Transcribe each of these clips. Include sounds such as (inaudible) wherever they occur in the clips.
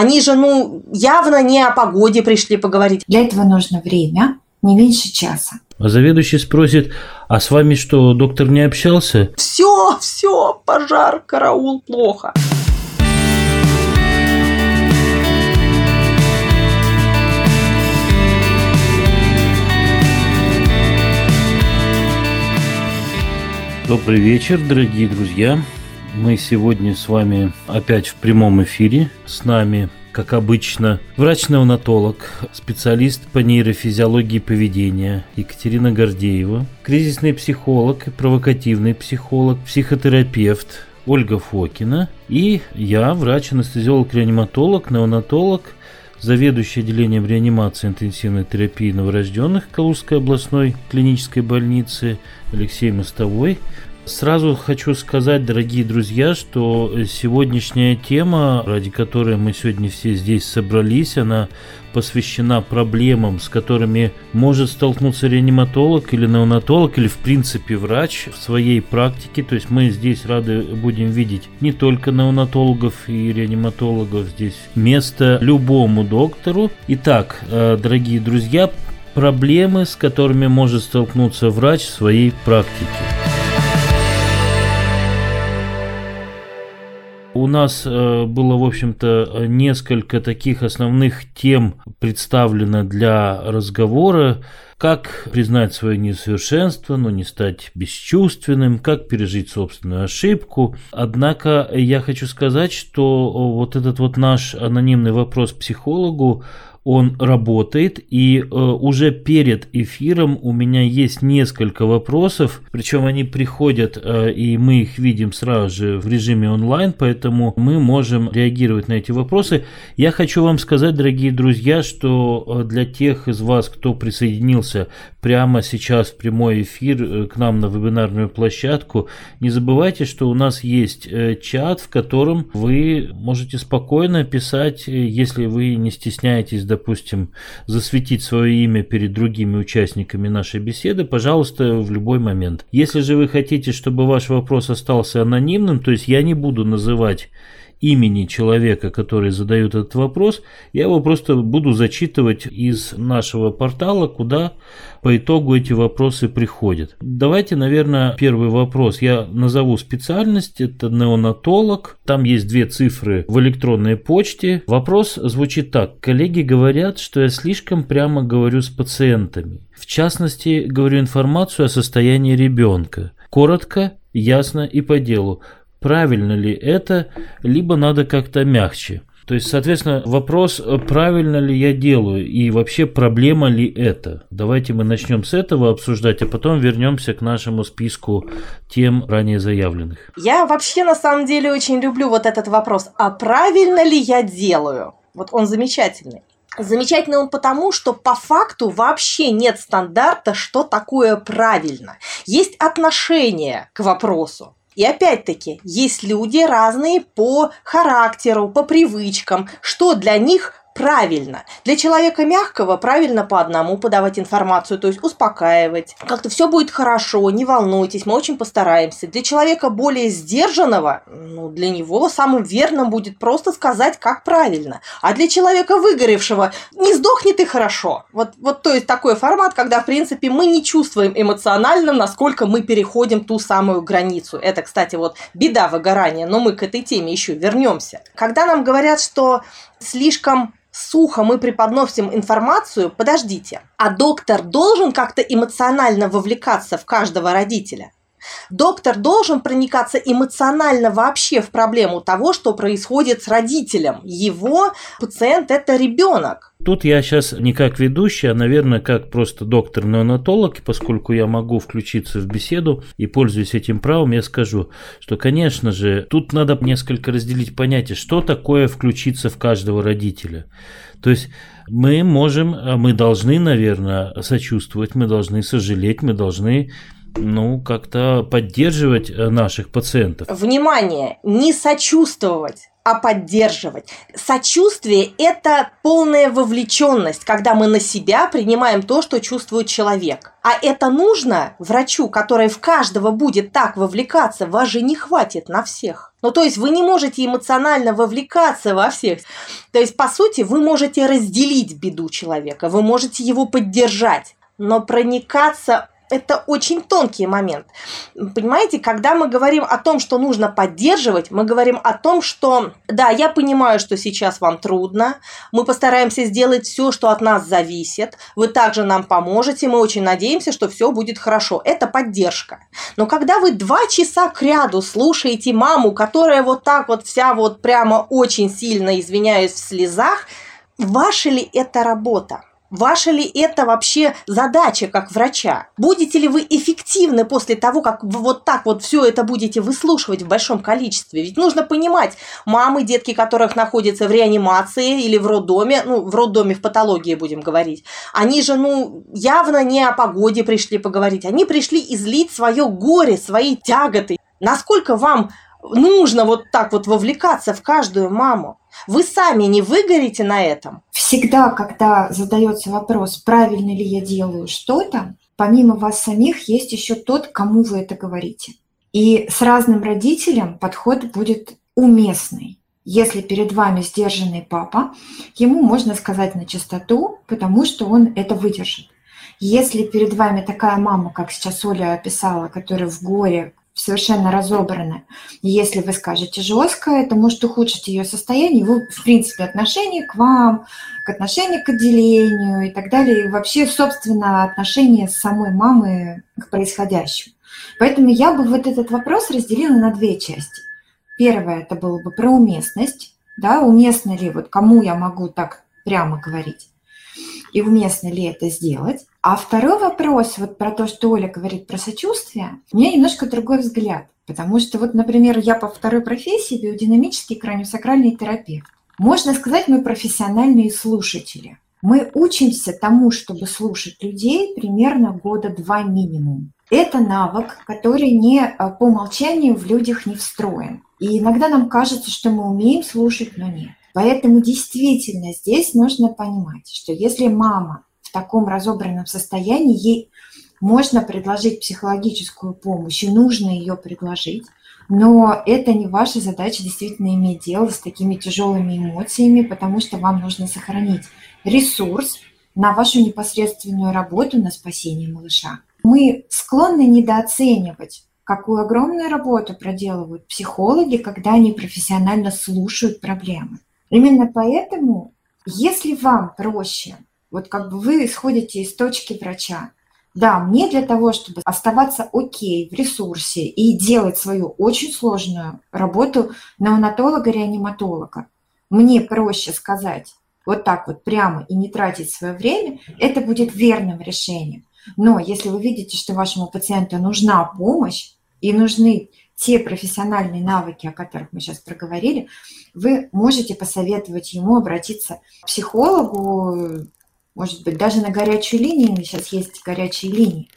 Они же, ну, явно не о погоде пришли поговорить. Для этого нужно время, не меньше часа. А заведующий спросит, а с вами что, доктор не общался? Все, все, пожар, караул, плохо. Добрый вечер, дорогие друзья. Мы сегодня с вами опять в прямом эфире. С нами, как обычно, врач-неонатолог, специалист по нейрофизиологии поведения Екатерина Гордеева, кризисный психолог провокативный психолог, психотерапевт Ольга Фокина и я, врач-анестезиолог-реаниматолог, неонатолог – заведующий отделением реанимации интенсивной терапии новорожденных Калужской областной клинической больницы Алексей Мостовой. Сразу хочу сказать, дорогие друзья, что сегодняшняя тема, ради которой мы сегодня все здесь собрались, она посвящена проблемам, с которыми может столкнуться реаниматолог или неонатолог, или в принципе врач в своей практике. То есть мы здесь рады будем видеть не только неонатологов и реаниматологов, здесь место любому доктору. Итак, э, дорогие друзья, проблемы, с которыми может столкнуться врач в своей практике. У нас э, было, в общем-то, несколько таких основных тем представлено для разговора. Как признать свое несовершенство, но не стать бесчувственным, как пережить собственную ошибку. Однако я хочу сказать, что вот этот вот наш анонимный вопрос психологу, он работает, и э, уже перед эфиром у меня есть несколько вопросов, причем они приходят, э, и мы их видим сразу же в режиме онлайн, поэтому мы можем реагировать на эти вопросы. Я хочу вам сказать, дорогие друзья, что э, для тех из вас, кто присоединился прямо сейчас в прямой эфир э, к нам на вебинарную площадку, не забывайте, что у нас есть э, чат, в котором вы можете спокойно писать, если вы не стесняетесь допустим, засветить свое имя перед другими участниками нашей беседы, пожалуйста, в любой момент. Если же вы хотите, чтобы ваш вопрос остался анонимным, то есть я не буду называть имени человека, который задает этот вопрос, я его просто буду зачитывать из нашего портала, куда по итогу эти вопросы приходят. Давайте, наверное, первый вопрос. Я назову специальность. Это неонатолог. Там есть две цифры в электронной почте. Вопрос звучит так. Коллеги говорят, что я слишком прямо говорю с пациентами. В частности, говорю информацию о состоянии ребенка. Коротко, ясно и по делу правильно ли это, либо надо как-то мягче. То есть, соответственно, вопрос, правильно ли я делаю и вообще проблема ли это. Давайте мы начнем с этого обсуждать, а потом вернемся к нашему списку тем ранее заявленных. Я вообще на самом деле очень люблю вот этот вопрос, а правильно ли я делаю? Вот он замечательный. Замечательный он потому, что по факту вообще нет стандарта, что такое правильно. Есть отношение к вопросу. И опять-таки, есть люди разные по характеру, по привычкам, что для них правильно. Для человека мягкого правильно по одному подавать информацию, то есть успокаивать. Как-то все будет хорошо, не волнуйтесь, мы очень постараемся. Для человека более сдержанного, ну, для него самым верным будет просто сказать, как правильно. А для человека выгоревшего, не сдохни ты хорошо. Вот, вот то есть такой формат, когда, в принципе, мы не чувствуем эмоционально, насколько мы переходим ту самую границу. Это, кстати, вот беда выгорания, но мы к этой теме еще вернемся. Когда нам говорят, что слишком сухо мы преподносим информацию, подождите, а доктор должен как-то эмоционально вовлекаться в каждого родителя? Доктор должен проникаться эмоционально вообще в проблему того, что происходит с родителем. Его пациент – это ребенок. Тут я сейчас не как ведущий, а, наверное, как просто доктор-неонатолог, поскольку я могу включиться в беседу и пользуюсь этим правом, я скажу, что, конечно же, тут надо несколько разделить понятие, что такое включиться в каждого родителя. То есть мы можем, а мы должны, наверное, сочувствовать, мы должны сожалеть, мы должны ну, как-то поддерживать э, наших пациентов. Внимание, не сочувствовать а поддерживать. Сочувствие – это полная вовлеченность, когда мы на себя принимаем то, что чувствует человек. А это нужно врачу, который в каждого будет так вовлекаться, вас же не хватит на всех. Ну, то есть вы не можете эмоционально вовлекаться во всех. То есть, по сути, вы можете разделить беду человека, вы можете его поддержать, но проникаться это очень тонкий момент. Понимаете, когда мы говорим о том, что нужно поддерживать, мы говорим о том, что да, я понимаю, что сейчас вам трудно, мы постараемся сделать все, что от нас зависит, вы также нам поможете, мы очень надеемся, что все будет хорошо. Это поддержка. Но когда вы два часа к ряду слушаете маму, которая вот так вот вся вот прямо очень сильно, извиняюсь, в слезах, ваша ли это работа? Ваша ли это вообще задача как врача? Будете ли вы эффективны после того, как вы вот так вот все это будете выслушивать в большом количестве? Ведь нужно понимать, мамы, детки которых находятся в реанимации или в роддоме, ну, в роддоме в патологии будем говорить, они же, ну, явно не о погоде пришли поговорить, они пришли излить свое горе, свои тяготы. Насколько вам нужно вот так вот вовлекаться в каждую маму? Вы сами не выгорите на этом? Всегда, когда задается вопрос, правильно ли я делаю что-то, помимо вас самих есть еще тот, кому вы это говорите. И с разным родителем подход будет уместный. Если перед вами сдержанный папа, ему можно сказать на чистоту, потому что он это выдержит. Если перед вами такая мама, как сейчас Оля описала, которая в горе, совершенно разобраны. Если вы скажете жестко, это может ухудшить ее состояние, его, в принципе, отношение к вам, к отношению к отделению и так далее, и вообще, собственно, отношение самой мамы к происходящему. Поэтому я бы вот этот вопрос разделила на две части. Первое, это было бы про уместность, да, уместно ли, вот кому я могу так прямо говорить, и уместно ли это сделать. А второй вопрос, вот про то, что Оля говорит про сочувствие, у меня немножко другой взгляд. Потому что вот, например, я по второй профессии биодинамический краниосакральный терапевт. Можно сказать, мы профессиональные слушатели. Мы учимся тому, чтобы слушать людей примерно года два минимум. Это навык, который не э, по умолчанию в людях не встроен. И иногда нам кажется, что мы умеем слушать, но нет. Поэтому действительно здесь нужно понимать, что если мама в таком разобранном состоянии, ей можно предложить психологическую помощь, и нужно ее предложить, но это не ваша задача действительно иметь дело с такими тяжелыми эмоциями, потому что вам нужно сохранить ресурс на вашу непосредственную работу на спасение малыша. Мы склонны недооценивать, какую огромную работу проделывают психологи, когда они профессионально слушают проблемы. Именно поэтому, если вам проще вот как бы вы исходите из точки врача. Да, мне для того, чтобы оставаться окей в ресурсе и делать свою очень сложную работу неонатолога-реаниматолога, мне проще сказать вот так вот прямо и не тратить свое время, это будет верным решением. Но если вы видите, что вашему пациенту нужна помощь и нужны те профессиональные навыки, о которых мы сейчас проговорили, вы можете посоветовать ему обратиться к психологу, может быть, даже на горячую линию, сейчас есть горячие линии,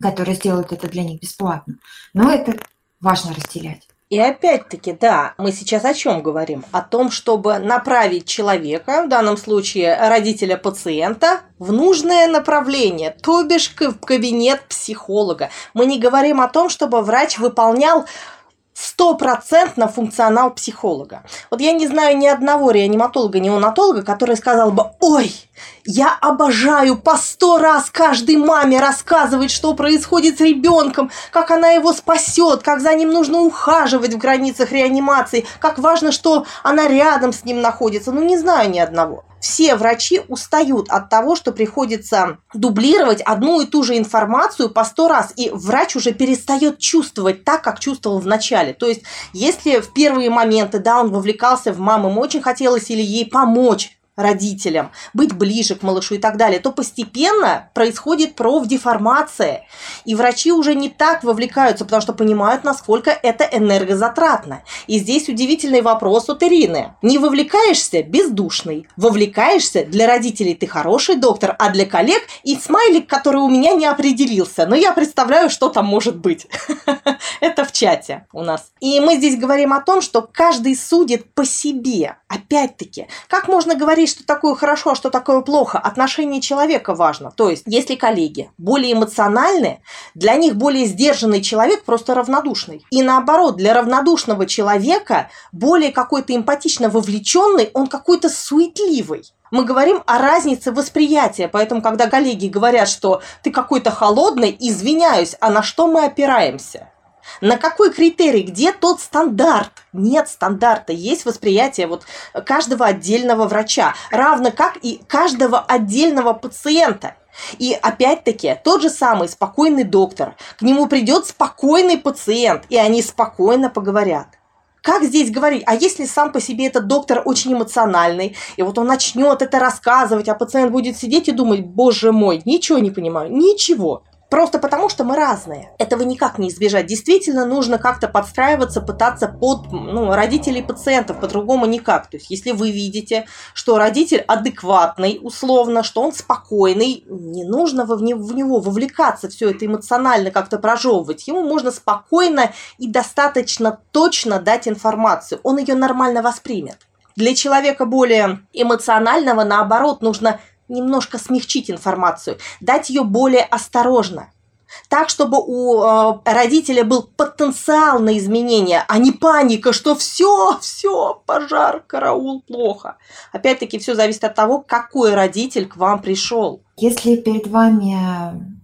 которые сделают это для них бесплатно. Но это важно разделять. И опять-таки, да, мы сейчас о чем говорим? О том, чтобы направить человека, в данном случае родителя пациента, в нужное направление, то бишь в кабинет психолога. Мы не говорим о том, чтобы врач выполнял стопроцентно функционал психолога. Вот я не знаю ни одного реаниматолога, неонатолога, который сказал бы, ой, я обожаю по сто раз каждой маме рассказывать, что происходит с ребенком, как она его спасет, как за ним нужно ухаживать в границах реанимации, как важно, что она рядом с ним находится. Ну, не знаю ни одного все врачи устают от того, что приходится дублировать одну и ту же информацию по сто раз, и врач уже перестает чувствовать так, как чувствовал в начале. То есть, если в первые моменты, да, он вовлекался в маму, ему очень хотелось или ей помочь, родителям, быть ближе к малышу и так далее, то постепенно происходит профдеформация. И врачи уже не так вовлекаются, потому что понимают, насколько это энергозатратно. И здесь удивительный вопрос от Ирины. Не вовлекаешься – бездушный. Вовлекаешься – для родителей ты хороший доктор, а для коллег и смайлик, который у меня не определился. Но я представляю, что там может быть. (laughs) Это в чате у нас. И мы здесь говорим о том, что каждый судит по себе. Опять-таки, как можно говорить, что такое хорошо, а что такое плохо. Отношение человека важно. То есть, если коллеги более эмоциональны, для них более сдержанный человек просто равнодушный. И наоборот, для равнодушного человека более какой-то эмпатично вовлеченный, он какой-то суетливый. Мы говорим о разнице восприятия, поэтому, когда коллеги говорят, что ты какой-то холодный, извиняюсь, а на что мы опираемся? На какой критерий? Где тот стандарт? Нет стандарта. Есть восприятие вот каждого отдельного врача, равно как и каждого отдельного пациента. И опять-таки тот же самый спокойный доктор, к нему придет спокойный пациент, и они спокойно поговорят. Как здесь говорить? А если сам по себе этот доктор очень эмоциональный, и вот он начнет это рассказывать, а пациент будет сидеть и думать, боже мой, ничего не понимаю, ничего. Просто потому, что мы разные. Этого никак не избежать. Действительно, нужно как-то подстраиваться, пытаться под ну, родителей пациентов, по-другому никак. То есть, если вы видите, что родитель адекватный, условно, что он спокойный, не нужно в него вовлекаться, все это эмоционально как-то прожевывать. Ему можно спокойно и достаточно точно дать информацию. Он ее нормально воспримет. Для человека более эмоционального, наоборот, нужно немножко смягчить информацию, дать ее более осторожно. Так, чтобы у э, родителя был потенциал на изменения, а не паника, что все, все, пожар, караул, плохо. Опять-таки, все зависит от того, какой родитель к вам пришел. Если перед вами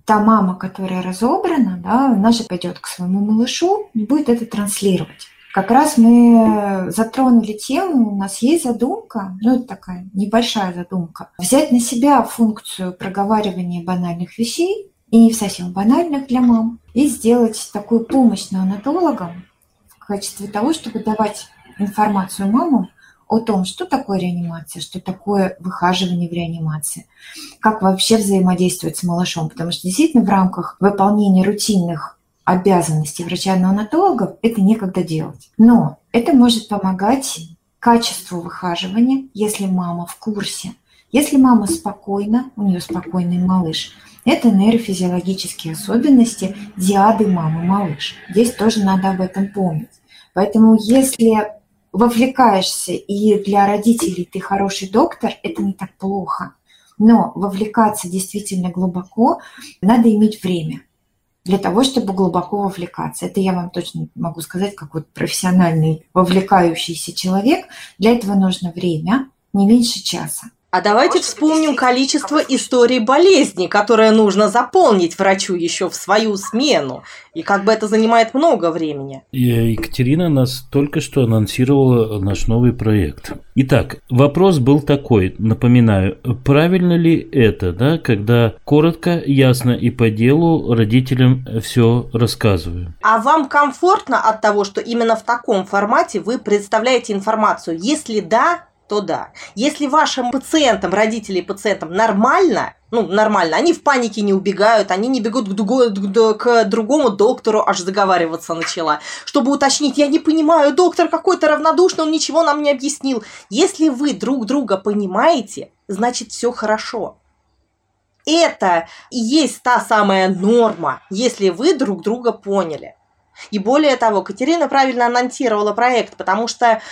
та мама, которая разобрана, да, она же пойдет к своему малышу и будет это транслировать. Как раз мы затронули тему, у нас есть задумка, ну это такая небольшая задумка, взять на себя функцию проговаривания банальных вещей, и не совсем банальных для мам, и сделать такую помощь неонатологам в качестве того, чтобы давать информацию мамам о том, что такое реанимация, что такое выхаживание в реанимации, как вообще взаимодействовать с малышом, потому что действительно в рамках выполнения рутинных обязанностей врача-неонатологов это некогда делать. Но это может помогать качеству выхаживания, если мама в курсе. Если мама спокойна, у нее спокойный малыш, это нейрофизиологические особенности диады мамы-малыш. Здесь тоже надо об этом помнить. Поэтому если вовлекаешься, и для родителей ты хороший доктор, это не так плохо. Но вовлекаться действительно глубоко надо иметь время – для того, чтобы глубоко вовлекаться. Это я вам точно могу сказать, как вот профессиональный вовлекающийся человек. Для этого нужно время, не меньше часа. А давайте вспомним количество историй болезни, которые нужно заполнить врачу еще в свою смену. И как бы это занимает много времени. Екатерина нас только что анонсировала наш новый проект. Итак, вопрос был такой, напоминаю, правильно ли это, да, когда коротко, ясно и по делу родителям все рассказываю? А вам комфортно от того, что именно в таком формате вы представляете информацию? Если да, то да. Если вашим пациентам, родители пациентам нормально, ну, нормально, они в панике не убегают, они не бегут к, другому, к другому доктору, аж заговариваться начала, чтобы уточнить, я не понимаю, доктор какой-то равнодушный, он ничего нам не объяснил. Если вы друг друга понимаете, значит все хорошо. Это и есть та самая норма, если вы друг друга поняли. И более того, Катерина правильно анонсировала проект, потому что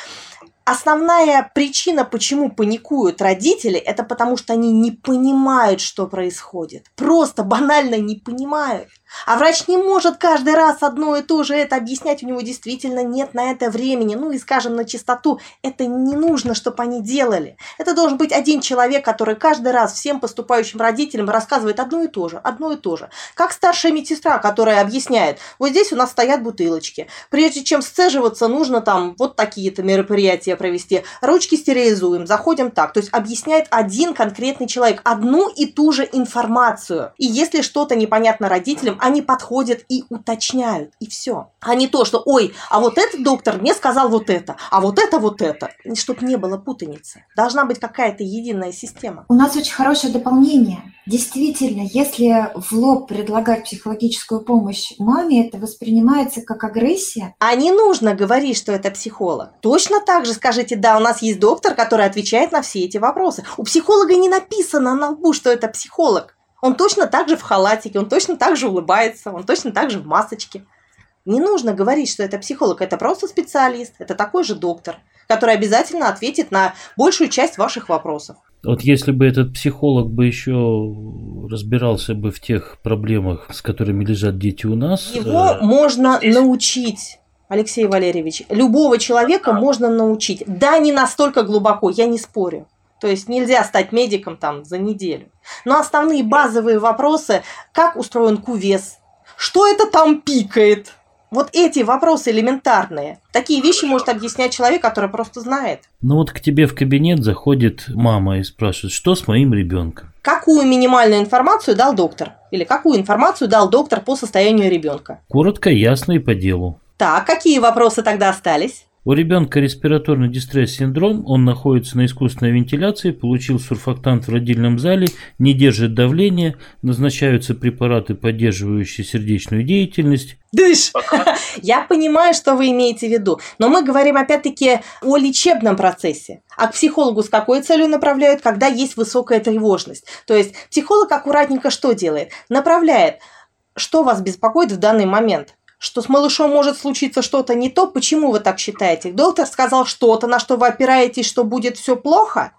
Основная причина, почему паникуют родители, это потому что они не понимают, что происходит. Просто банально не понимают. А врач не может каждый раз одно и то же это объяснять, у него действительно нет на это времени. Ну и скажем на чистоту, это не нужно, чтобы они делали. Это должен быть один человек, который каждый раз всем поступающим родителям рассказывает одно и то же, одно и то же. Как старшая медсестра, которая объясняет, вот здесь у нас стоят бутылочки. Прежде чем сцеживаться, нужно там вот такие-то мероприятия провести. Ручки стерилизуем, заходим так. То есть объясняет один конкретный человек одну и ту же информацию. И если что-то непонятно родителям, они подходят и уточняют, и все. А не то, что, ой, а вот этот доктор мне сказал вот это, а вот это вот это. Чтобы не было путаницы. Должна быть какая-то единая система. У нас очень хорошее дополнение. Действительно, если в лоб предлагать психологическую помощь маме, это воспринимается как агрессия. А не нужно говорить, что это психолог. Точно так же скажите, да, у нас есть доктор, который отвечает на все эти вопросы. У психолога не написано на лбу, что это психолог. Он точно так же в халатике, он точно так же улыбается, он точно так же в масочке. Не нужно говорить, что это психолог, это просто специалист, это такой же доктор. который обязательно ответит на большую часть ваших вопросов. Вот если бы этот психолог бы еще разбирался бы в тех проблемах, с которыми лежат дети у нас. Его э... можно научить. Алексей Валерьевич, любого человека можно научить. Да, не настолько глубоко, я не спорю. То есть нельзя стать медиком там за неделю. Но основные базовые вопросы, как устроен кувес, что это там пикает, вот эти вопросы элементарные. Такие вещи может объяснять человек, который просто знает. Ну вот к тебе в кабинет заходит мама и спрашивает, что с моим ребенком? Какую минимальную информацию дал доктор? Или какую информацию дал доктор по состоянию ребенка? Коротко, ясно и по делу. Так, какие вопросы тогда остались? У ребенка респираторный дистресс-синдром, он находится на искусственной вентиляции, получил сурфактант в родильном зале, не держит давления, назначаются препараты, поддерживающие сердечную деятельность. Дыш! (laughs) Я понимаю, что вы имеете в виду, но мы говорим опять-таки о лечебном процессе. А к психологу с какой целью направляют, когда есть высокая тревожность? То есть психолог аккуратненько что делает? Направляет, что вас беспокоит в данный момент – что с малышом может случиться что-то не то, почему вы так считаете? Доктор сказал что-то, на что вы опираетесь, что будет все плохо?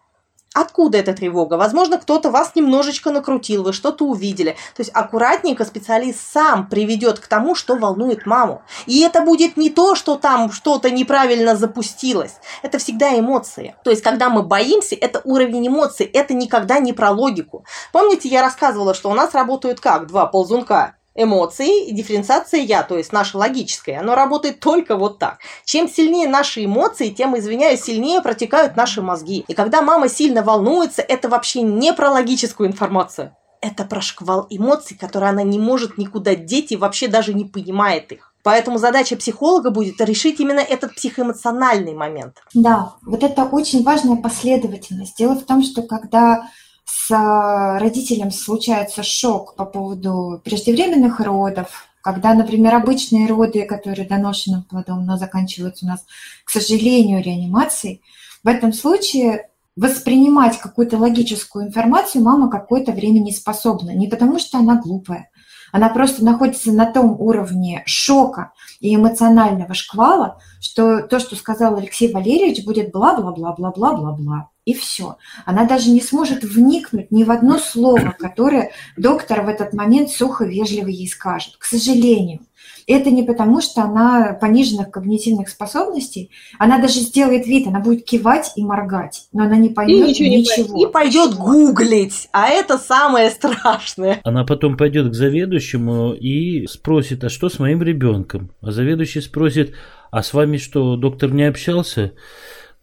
Откуда эта тревога? Возможно, кто-то вас немножечко накрутил, вы что-то увидели. То есть аккуратненько специалист сам приведет к тому, что волнует маму. И это будет не то, что там что-то неправильно запустилось. Это всегда эмоции. То есть, когда мы боимся, это уровень эмоций. Это никогда не про логику. Помните, я рассказывала, что у нас работают как? Два ползунка эмоции и дифференциация я, то есть наше логическое, оно работает только вот так. Чем сильнее наши эмоции, тем, извиняюсь, сильнее протекают наши мозги. И когда мама сильно волнуется, это вообще не про логическую информацию. Это про шквал эмоций, которые она не может никуда деть и вообще даже не понимает их. Поэтому задача психолога будет решить именно этот психоэмоциональный момент. Да, вот это очень важная последовательность. Дело в том, что когда с а, родителем случается шок по поводу преждевременных родов, когда, например, обычные роды, которые доношенным плодом, но заканчиваются у нас, к сожалению, реанимацией, в этом случае воспринимать какую-то логическую информацию мама какое-то время не способна. Не потому, что она глупая, она просто находится на том уровне шока и эмоционального шквала, что то, что сказал Алексей Валерьевич, будет бла-бла-бла-бла-бла-бла-бла и все. Она даже не сможет вникнуть ни в одно слово, которое доктор в этот момент сухо, вежливо ей скажет. К сожалению. Это не потому, что она пониженных когнитивных способностей. Она даже сделает вид, она будет кивать и моргать, но она не поймет ничего. ничего. Не и пойдет гуглить, а это самое страшное. Она потом пойдет к заведующему и спросит, а что с моим ребенком? А заведующий спросит, а с вами что, доктор не общался?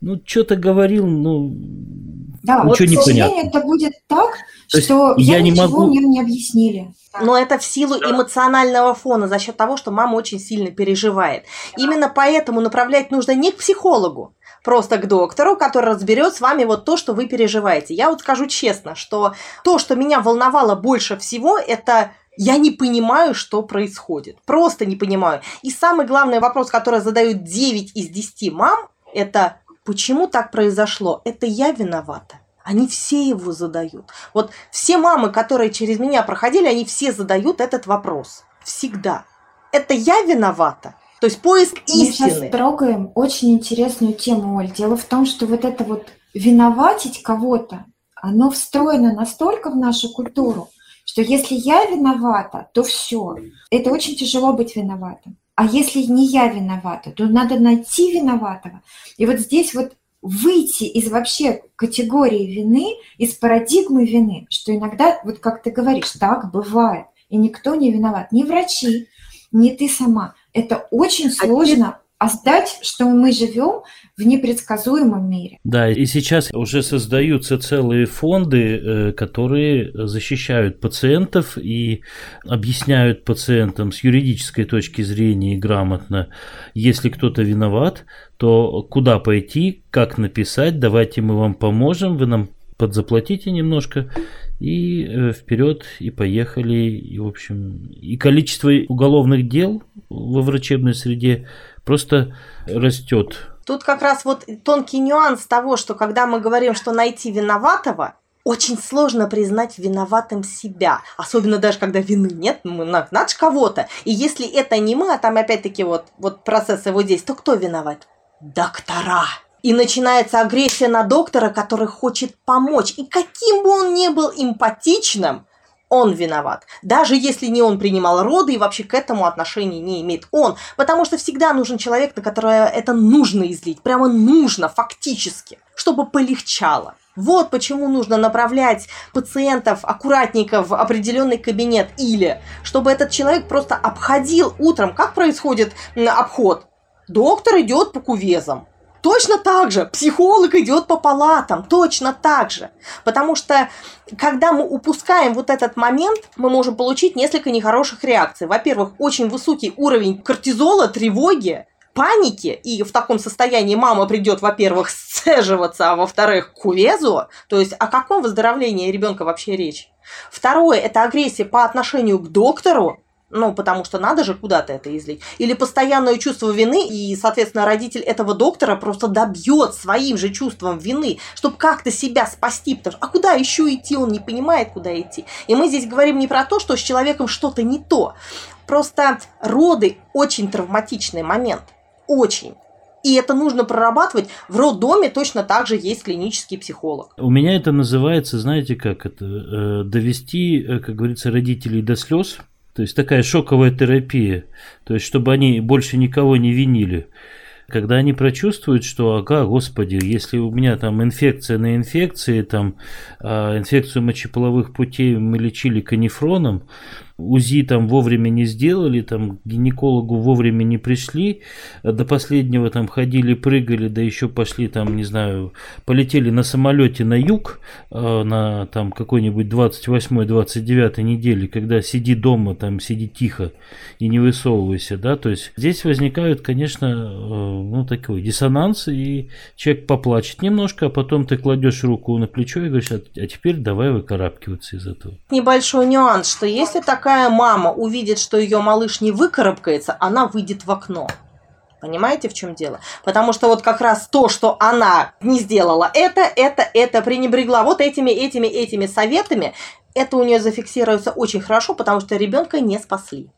Ну, что-то говорил, ну, да, ничего вот, не к сожалению, это будет так, То что я не ничего могу... мне не объяснили. Но это в силу эмоционального фона, за счет того, что мама очень сильно переживает. Именно поэтому направлять нужно не к психологу, просто к доктору, который разберет с вами вот то, что вы переживаете. Я вот скажу честно, что то, что меня волновало больше всего, это я не понимаю, что происходит. Просто не понимаю. И самый главный вопрос, который задают 9 из 10 мам, это Почему так произошло? Это я виновата. Они все его задают. Вот все мамы, которые через меня проходили, они все задают этот вопрос. Всегда. Это я виновата? То есть поиск истины. Мы сейчас трогаем очень интересную тему, Оль. Дело в том, что вот это вот виноватить кого-то, оно встроено настолько в нашу культуру, что если я виновата, то все. Это очень тяжело быть виноватым. А если не я виновата, то надо найти виноватого. И вот здесь вот выйти из вообще категории вины, из парадигмы вины, что иногда, вот как ты говоришь, так бывает, и никто не виноват, ни врачи, ни ты сама. Это очень сложно а сдать, что мы живем в непредсказуемом мире. Да, и сейчас уже создаются целые фонды, э, которые защищают пациентов и объясняют пациентам с юридической точки зрения грамотно, если кто-то виноват, то куда пойти, как написать, давайте мы вам поможем, вы нам подзаплатите немножко, и э, вперед, и поехали, и, в общем, и количество уголовных дел во врачебной среде просто растет. Тут как раз вот тонкий нюанс того, что когда мы говорим, что найти виноватого, очень сложно признать виноватым себя. Особенно даже когда вины нет, мы надо кого-то. И если это не мы, а там опять-таки вот, вот процесс его действия, то кто виноват? Доктора. И начинается агрессия на доктора, который хочет помочь. И каким бы он ни был эмпатичным, он виноват. Даже если не он принимал роды и вообще к этому отношения не имеет он. Потому что всегда нужен человек, на которого это нужно излить. Прямо нужно, фактически. Чтобы полегчало. Вот почему нужно направлять пациентов аккуратненько в определенный кабинет. Или чтобы этот человек просто обходил утром. Как происходит обход? Доктор идет по кувезам. Точно так же психолог идет по палатам, точно так же. Потому что, когда мы упускаем вот этот момент, мы можем получить несколько нехороших реакций. Во-первых, очень высокий уровень кортизола, тревоги, паники, и в таком состоянии мама придет, во-первых, сцеживаться, а во-вторых, к увезу. То есть о каком выздоровлении ребенка вообще речь? Второе – это агрессия по отношению к доктору, ну, потому что надо же куда-то это излить. Или постоянное чувство вины, и, соответственно, родитель этого доктора просто добьет своим же чувством вины, чтобы как-то себя спасти. Потому что, а куда еще идти? Он не понимает, куда идти. И мы здесь говорим не про то, что с человеком что-то не то. Просто роды очень травматичный момент. Очень. И это нужно прорабатывать. В роддоме точно так же есть клинический психолог. У меня это называется, знаете как это, э, довести, э, как говорится, родителей до слез – то есть такая шоковая терапия. То есть чтобы они больше никого не винили. Когда они прочувствуют, что, ага, господи, если у меня там инфекция на инфекции, там э, инфекцию мочеполовых путей мы лечили канифроном, УЗИ там вовремя не сделали, там к гинекологу вовремя не пришли, до последнего там ходили, прыгали, да еще пошли там, не знаю, полетели на самолете на юг, э, на там какой-нибудь 28-29 недели, когда сиди дома, там сиди тихо и не высовывайся, да, то есть здесь возникают, конечно, э, ну такой диссонанс, и человек поплачет немножко, а потом ты кладешь руку на плечо и говоришь, а, а теперь давай выкарабкиваться из этого. Небольшой нюанс, что если такая такая мама увидит, что ее малыш не выкарабкается, она выйдет в окно. Понимаете, в чем дело? Потому что вот как раз то, что она не сделала это, это, это, пренебрегла вот этими, этими, этими советами, это у нее зафиксируется очень хорошо, потому что ребенка не спасли.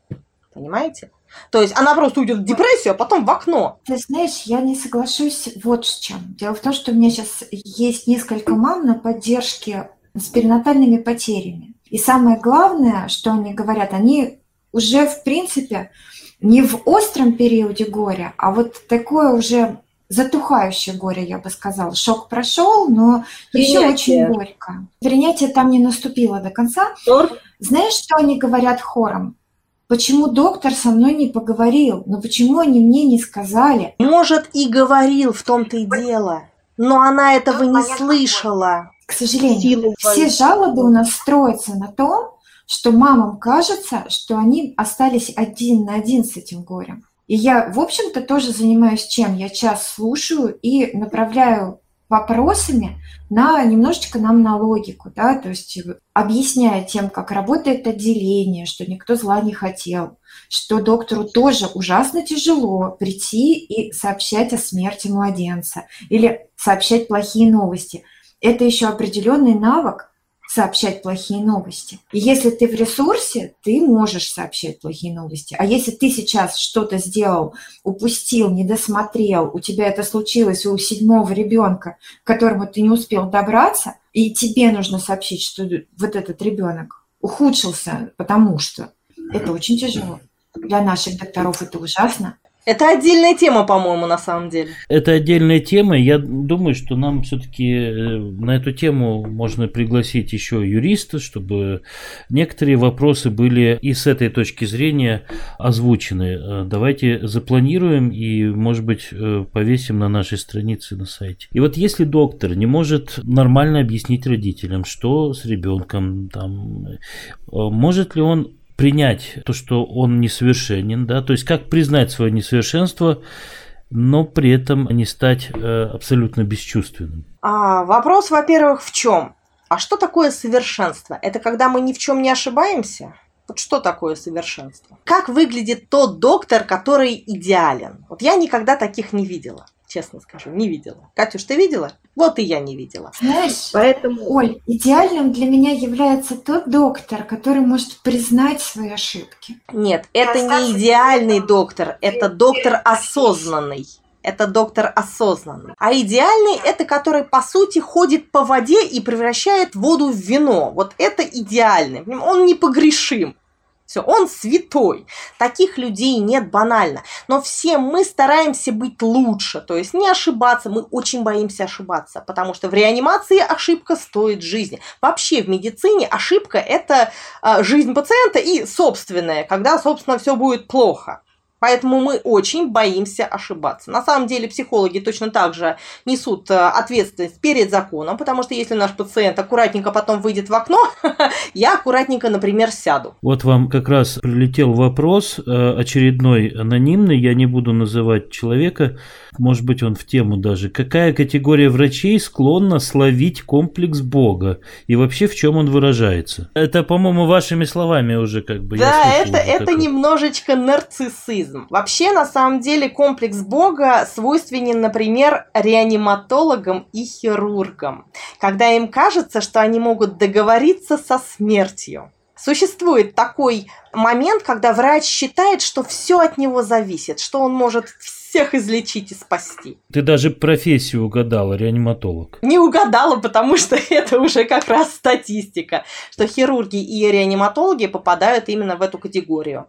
Понимаете? То есть она просто уйдет в депрессию, а потом в окно. Ты знаешь, я не соглашусь вот с чем. Дело в том, что у меня сейчас есть несколько мам на поддержке с перинатальными потерями. И самое главное, что они говорят, они уже, в принципе, не в остром периоде горя, а вот такое уже затухающее горе, я бы сказала. Шок прошел, но Принятие. еще очень горько. Принятие там не наступило до конца. Торт. Знаешь, что они говорят хором? Почему доктор со мной не поговорил? Но почему они мне не сказали? Может, и говорил, в том-то и дело. Но она этого не слышала к сожалению, все жалобы у нас строятся на том, что мамам кажется, что они остались один на один с этим горем. И я, в общем-то, тоже занимаюсь чем? Я час слушаю и направляю вопросами на немножечко нам на логику, да, то есть объясняя тем, как работает отделение, что никто зла не хотел, что доктору тоже ужасно тяжело прийти и сообщать о смерти младенца или сообщать плохие новости – это еще определенный навык сообщать плохие новости. И если ты в ресурсе, ты можешь сообщать плохие новости. А если ты сейчас что-то сделал, упустил, не досмотрел, у тебя это случилось у седьмого ребенка, к которому ты не успел добраться, и тебе нужно сообщить, что вот этот ребенок ухудшился, потому что это очень тяжело. Для наших докторов это ужасно. Это отдельная тема, по-моему, на самом деле. Это отдельная тема. Я думаю, что нам все-таки э, на эту тему можно пригласить еще юриста, чтобы некоторые вопросы были и с этой точки зрения озвучены. Э, давайте запланируем и, может быть, э, повесим на нашей странице на сайте. И вот если доктор не может нормально объяснить родителям, что с ребенком, там, может ли он принять то, что он несовершенен, да, то есть как признать свое несовершенство, но при этом не стать э, абсолютно бесчувственным. А, вопрос, во-первых, в чем? А что такое совершенство? Это когда мы ни в чем не ошибаемся? Вот что такое совершенство? Как выглядит тот доктор, который идеален? Вот я никогда таких не видела честно скажу, не видела. Катюш, ты видела? Вот и я не видела. Знаешь, Поэтому... Оль, идеальным для меня является тот доктор, который может признать свои ошибки. Нет, это не идеальный доктор, это доктор осознанный. Это доктор осознанный. А идеальный – это который, по сути, ходит по воде и превращает воду в вино. Вот это идеальный. Он непогрешим. Все, он святой. Таких людей нет банально. Но все мы стараемся быть лучше, то есть не ошибаться. Мы очень боимся ошибаться, потому что в реанимации ошибка стоит жизни. Вообще в медицине ошибка – это э, жизнь пациента и собственная, когда, собственно, все будет плохо. Поэтому мы очень боимся ошибаться. На самом деле психологи точно так же несут э, ответственность перед законом, потому что если наш пациент аккуратненько потом выйдет в окно, (laughs) я аккуратненько, например, сяду. Вот вам как раз прилетел вопрос э, очередной анонимный, я не буду называть человека, может быть он в тему даже. Какая категория врачей склонна словить комплекс Бога? И вообще в чем он выражается? Это, по-моему, вашими словами уже как бы. Да, это, это немножечко нарциссизм аутизм. Вообще, на самом деле, комплекс Бога свойственен, например, реаниматологам и хирургам, когда им кажется, что они могут договориться со смертью. Существует такой момент, когда врач считает, что все от него зависит, что он может всех излечить и спасти. Ты даже профессию угадала, реаниматолог. Не угадала, потому что (laughs) это уже как раз статистика, что хирурги и реаниматологи попадают именно в эту категорию.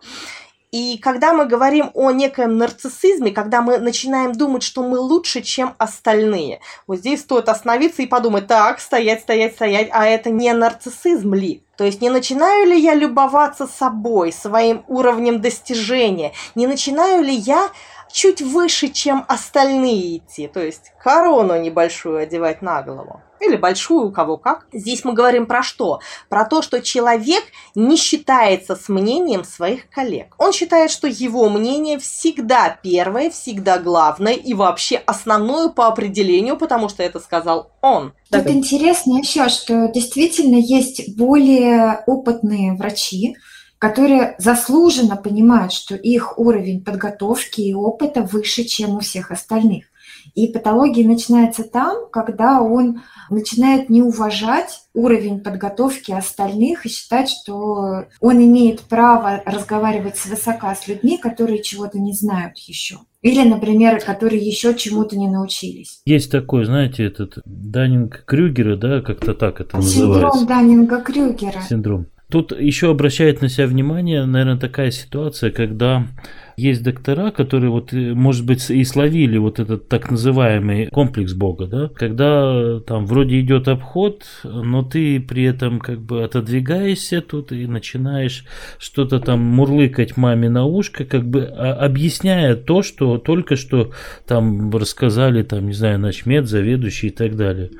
И когда мы говорим о некоем нарциссизме, когда мы начинаем думать, что мы лучше, чем остальные, вот здесь стоит остановиться и подумать, так, стоять, стоять, стоять, а это не нарциссизм ли? То есть не начинаю ли я любоваться собой, своим уровнем достижения? Не начинаю ли я чуть выше, чем остальные идти? То есть корону небольшую одевать на голову? или большую, у кого как. Здесь мы говорим про что? Про то, что человек не считается с мнением своих коллег. Он считает, что его мнение всегда первое, всегда главное и вообще основное по определению, потому что это сказал он. Тут интересно еще, что действительно есть более опытные врачи, которые заслуженно понимают, что их уровень подготовки и опыта выше, чем у всех остальных. И патология начинается там, когда он начинает не уважать уровень подготовки остальных и считать, что он имеет право разговаривать свысока с людьми, которые чего-то не знают еще. Или, например, которые еще чему-то не научились. Есть такой, знаете, этот Даннинг Крюгера, да, как-то так это Синдром называется. Синдром Даннинга Крюгера. Синдром. Тут еще обращает на себя внимание, наверное, такая ситуация, когда есть доктора, которые вот, э, может быть, и словили вот этот так называемый комплекс Бога, да, когда там вроде идет обход, но ты при этом как бы отодвигаешься тут и начинаешь что-то там мурлыкать маме на ушко, как бы а, объясняя то, что только что там рассказали, там, не знаю, начмед, заведующий и так далее.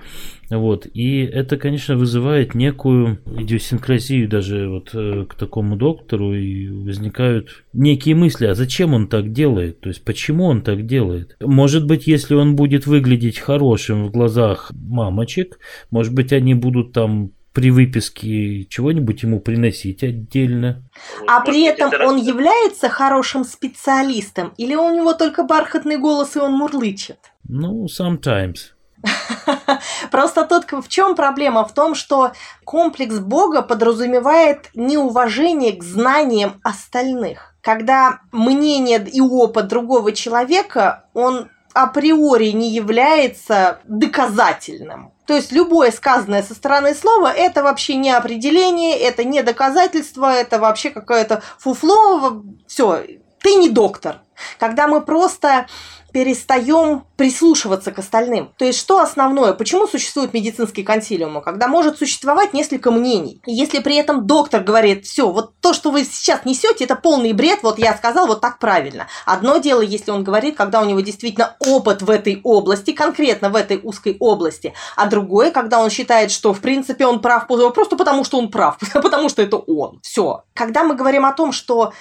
Вот. И это, конечно, вызывает некую идиосинкразию даже вот э, к такому доктору, и возникают некие мысли, а зачем он так делает? То есть, почему он так делает? Может быть, если он будет выглядеть хорошим в глазах мамочек, может быть, они будут там при выписке чего-нибудь ему приносить отдельно. А при этом он является хорошим специалистом или у него только бархатный голос и он мурлычет? Ну, sometimes. (laughs) Просто тут в чем проблема? В том, что комплекс Бога подразумевает неуважение к знаниям остальных. Когда мнение и опыт другого человека, он априори не является доказательным. То есть любое сказанное со стороны слова это вообще не определение, это не доказательство, это вообще какое-то фуфло, все, ты не доктор. Когда мы просто перестаем прислушиваться к остальным. То есть, что основное? Почему существуют медицинские консилиумы? Когда может существовать несколько мнений. Если при этом доктор говорит, все, вот то, что вы сейчас несете, это полный бред, вот я сказал, вот так правильно. Одно дело, если он говорит, когда у него действительно опыт в этой области, конкретно в этой узкой области, а другое, когда он считает, что в принципе он прав просто потому, что он прав, (laughs) потому что это он. Все. Когда мы говорим о том, что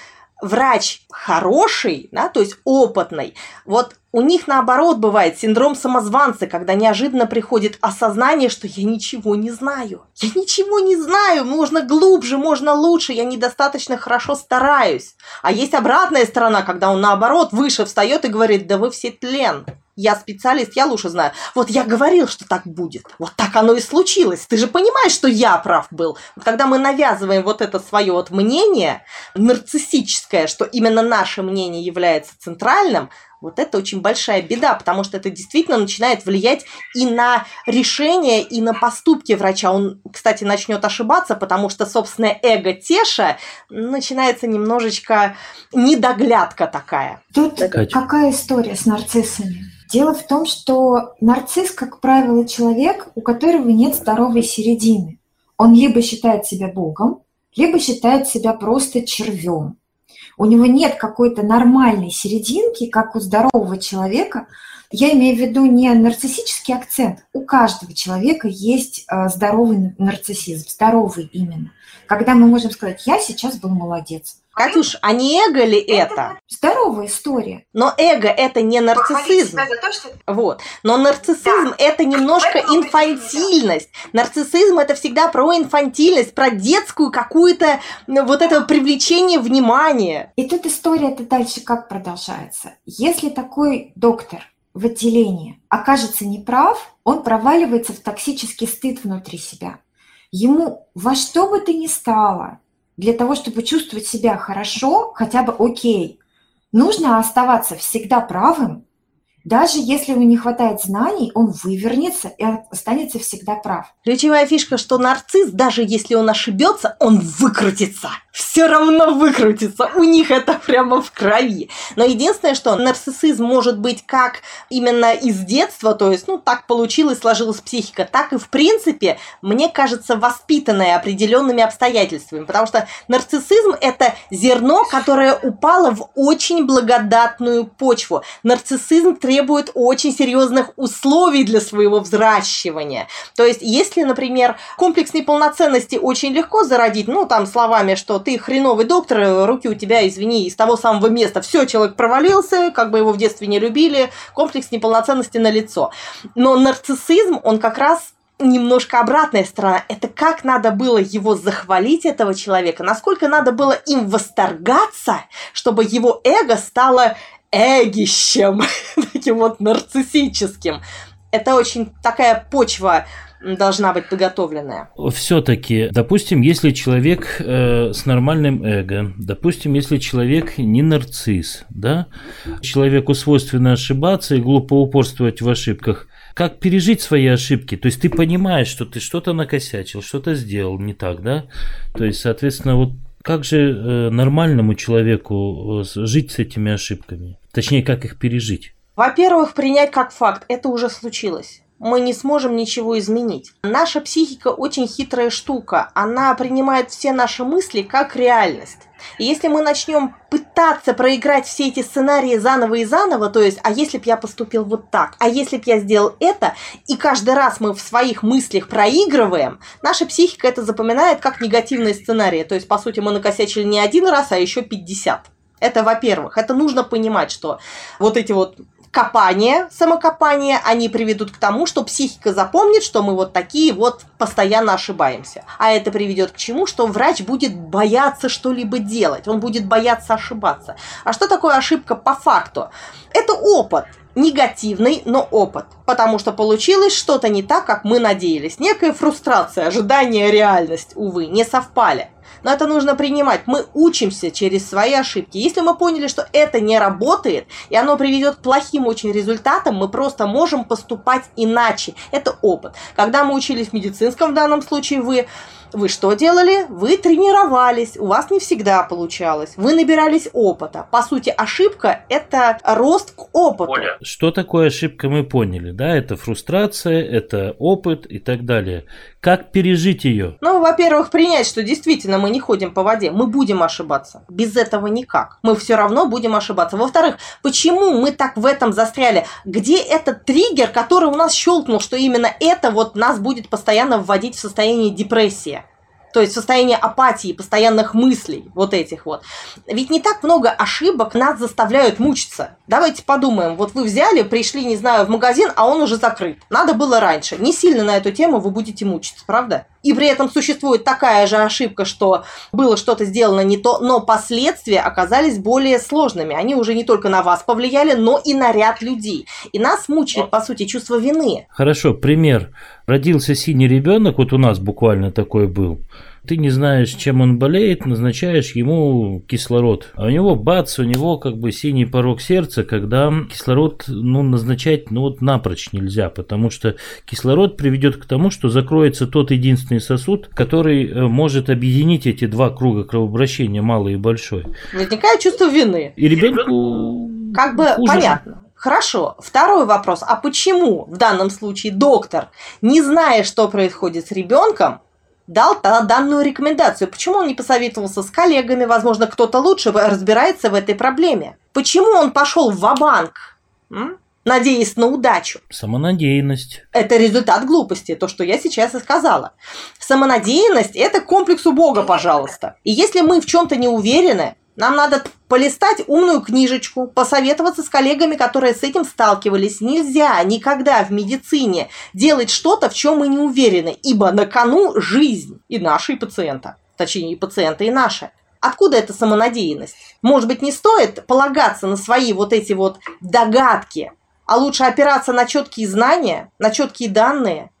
врач хороший, да, то есть опытный, вот у них наоборот бывает синдром самозванца, когда неожиданно приходит осознание, что я ничего не знаю. Я ничего не знаю, можно глубже, можно лучше, я недостаточно хорошо стараюсь. А есть обратная сторона, когда он наоборот выше встает и говорит, да вы все тлен. Я специалист, я лучше знаю. Вот я говорил, что так будет. Вот так оно и случилось. Ты же понимаешь, что я прав был. Вот когда мы навязываем вот это свое вот мнение, нарциссическое, что именно наше мнение является центральным, Вот это очень большая беда, потому что это действительно начинает влиять и на решение, и на поступки врача. Он, кстати, начнет ошибаться, потому что, собственно, эго Теша начинается немножечко недоглядка такая. Тут Катя. какая история с нарциссами? Дело в том, что нарцисс, как правило, человек, у которого нет здоровой середины. Он либо считает себя богом, либо считает себя просто червем у него нет какой-то нормальной серединки, как у здорового человека. Я имею в виду не нарциссический акцент. У каждого человека есть э, здоровый нарциссизм, здоровый именно. Когда мы можем сказать, я сейчас был молодец. Катюш, а не эго ли это? Здоровая история. Но эго это не нарциссизм. То, что... Вот. Но нарциссизм да. это немножко инфантильность. Нарциссизм это всегда про инфантильность, про детскую какую-то вот это привлечение внимания. И тут история-то дальше как продолжается. Если такой доктор в отделении окажется неправ, он проваливается в токсический стыд внутри себя. Ему во что бы то ни стало для того, чтобы чувствовать себя хорошо, хотя бы окей, нужно оставаться всегда правым, даже если ему не хватает знаний, он вывернется и останется всегда прав. Ключевая фишка, что нарцисс, даже если он ошибется, он выкрутится. Все равно выкрутится. У них это прямо в крови. Но единственное, что нарциссизм может быть как именно из детства, то есть, ну, так получилось, сложилась психика, так и, в принципе, мне кажется, воспитанная определенными обстоятельствами. Потому что нарциссизм – это зерно, которое упало в очень благодатную почву. Нарциссизм требует очень серьезных условий для своего взращивания. То есть, если, например, комплекс неполноценности очень легко зародить, ну, там, словами, что ты хреновый доктор, руки у тебя, извини, из того самого места, все, человек провалился, как бы его в детстве не любили, комплекс неполноценности на лицо. Но нарциссизм, он как раз немножко обратная сторона. Это как надо было его захвалить, этого человека, насколько надо было им восторгаться, чтобы его эго стало эгищем, (laughs) таким вот нарциссическим. Это очень такая почва должна быть подготовленная. Все-таки, допустим, если человек э, с нормальным эго, допустим, если человек не нарцисс, да, человеку свойственно ошибаться и глупо упорствовать в ошибках, как пережить свои ошибки? То есть ты понимаешь, что ты что-то накосячил, что-то сделал не так, да? То есть, соответственно, вот как же э, нормальному человеку э, жить с этими ошибками? Точнее, как их пережить? Во-первых, принять как факт, это уже случилось. Мы не сможем ничего изменить. Наша психика очень хитрая штука. Она принимает все наши мысли как реальность. И если мы начнем пытаться проиграть все эти сценарии заново и заново, то есть, а если бы я поступил вот так, а если бы я сделал это, и каждый раз мы в своих мыслях проигрываем, наша психика это запоминает как негативные сценарии. То есть, по сути, мы накосячили не один раз, а еще 50. Это, во-первых, это нужно понимать, что вот эти вот копания, самокопания, они приведут к тому, что психика запомнит, что мы вот такие вот постоянно ошибаемся. А это приведет к чему? Что врач будет бояться что-либо делать, он будет бояться ошибаться. А что такое ошибка по факту? Это опыт негативный, но опыт. Потому что получилось что-то не так, как мы надеялись. Некая фрустрация, ожидание, реальность, увы, не совпали. Но это нужно принимать. Мы учимся через свои ошибки. Если мы поняли, что это не работает, и оно приведет к плохим очень результатам, мы просто можем поступать иначе. Это опыт. Когда мы учились в медицинском, в данном случае вы, вы что делали? Вы тренировались, у вас не всегда получалось. Вы набирались опыта. По сути, ошибка – это рост к опыту. Оля. Что такое ошибка, мы поняли, да? Это фрустрация, это опыт и так далее. Как пережить ее? Ну, во-первых, принять, что действительно мы не ходим по воде, мы будем ошибаться. Без этого никак. Мы все равно будем ошибаться. Во-вторых, почему мы так в этом застряли? Где этот триггер, который у нас щелкнул, что именно это вот нас будет постоянно вводить в состояние депрессии? То есть состояние апатии, постоянных мыслей, вот этих вот. Ведь не так много ошибок нас заставляют мучиться. Давайте подумаем, вот вы взяли, пришли, не знаю, в магазин, а он уже закрыт. Надо было раньше. Не сильно на эту тему вы будете мучиться, правда? И при этом существует такая же ошибка, что было что-то сделано не то, но последствия оказались более сложными. Они уже не только на вас повлияли, но и на ряд людей. И нас мучает, по сути, чувство вины. Хорошо, пример. Родился синий ребенок, вот у нас буквально такой был. Ты не знаешь, чем он болеет, назначаешь ему кислород. А у него бац, у него как бы синий порог сердца, когда кислород ну, назначать ну, вот напрочь нельзя, потому что кислород приведет к тому, что закроется тот единственный сосуд, который э, может объединить эти два круга кровообращения, малый и большой. Возникает чувство вины. И ребенку как бы хуже. понятно. Хорошо. Второй вопрос. А почему в данном случае доктор, не зная, что происходит с ребенком, дал данную рекомендацию? Почему он не посоветовался с коллегами? Возможно, кто-то лучше разбирается в этой проблеме. Почему он пошел в банк надеясь на удачу. Самонадеянность. Это результат глупости, то, что я сейчас и сказала. Самонадеянность – это комплекс у Бога, пожалуйста. И если мы в чем-то не уверены, нам надо полистать умную книжечку, посоветоваться с коллегами, которые с этим сталкивались. Нельзя никогда в медицине делать что-то, в чем мы не уверены, ибо на кону жизнь и нашей пациента. Точнее, и пациента, и наша. Откуда эта самонадеянность? Может быть, не стоит полагаться на свои вот эти вот догадки, а лучше опираться на четкие знания, на четкие данные,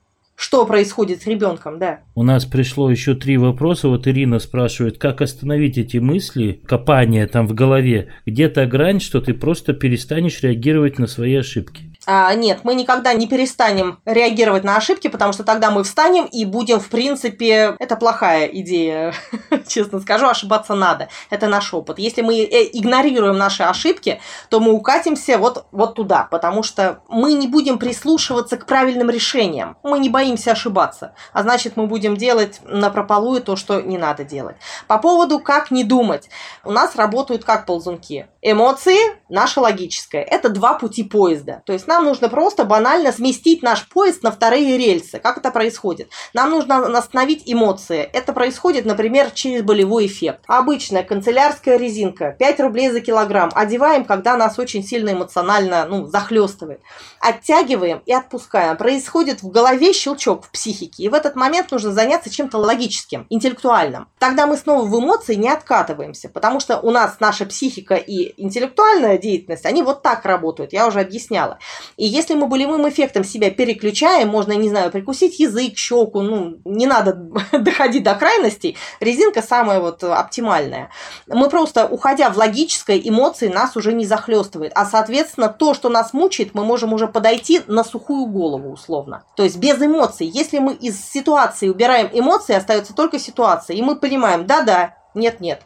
что происходит с ребенком, да. У нас пришло еще три вопроса. Вот Ирина спрашивает, как остановить эти мысли, копание там в голове, где-то грань, что ты просто перестанешь реагировать на свои ошибки. А, нет, мы никогда не перестанем реагировать на ошибки, потому что тогда мы встанем и будем, в принципе, это плохая идея, (laughs) честно скажу, ошибаться надо. Это наш опыт. Если мы э, игнорируем наши ошибки, то мы укатимся вот, вот туда, потому что мы не будем прислушиваться к правильным решениям. Мы не боимся ошибаться. А значит, мы будем делать на прополую то, что не надо делать. По поводу как не думать. У нас работают как ползунки. Эмоции, наше логическое. Это два пути поезда. То есть нам нужно просто банально сместить наш поезд на вторые рельсы. Как это происходит? Нам нужно остановить эмоции. Это происходит, например, через болевой эффект. Обычная канцелярская резинка, 5 рублей за килограмм. Одеваем, когда нас очень сильно эмоционально ну, захлестывает. Оттягиваем и отпускаем. Происходит в голове щелчок в психике. И в этот момент нужно заняться чем-то логическим, интеллектуальным. Тогда мы снова в эмоции не откатываемся, потому что у нас наша психика и интеллектуальная деятельность, они вот так работают, я уже объясняла. И если мы болевым эффектом себя переключаем, можно, не знаю, прикусить язык, щеку, ну, не надо (laughs) доходить до крайностей, резинка самая вот оптимальная. Мы просто, уходя в логическое, эмоции нас уже не захлестывает. А, соответственно, то, что нас мучает, мы можем уже подойти на сухую голову, условно. То есть без эмоций. Если мы из ситуации убираем эмоции, остается только ситуация. И мы понимаем, да-да, нет-нет,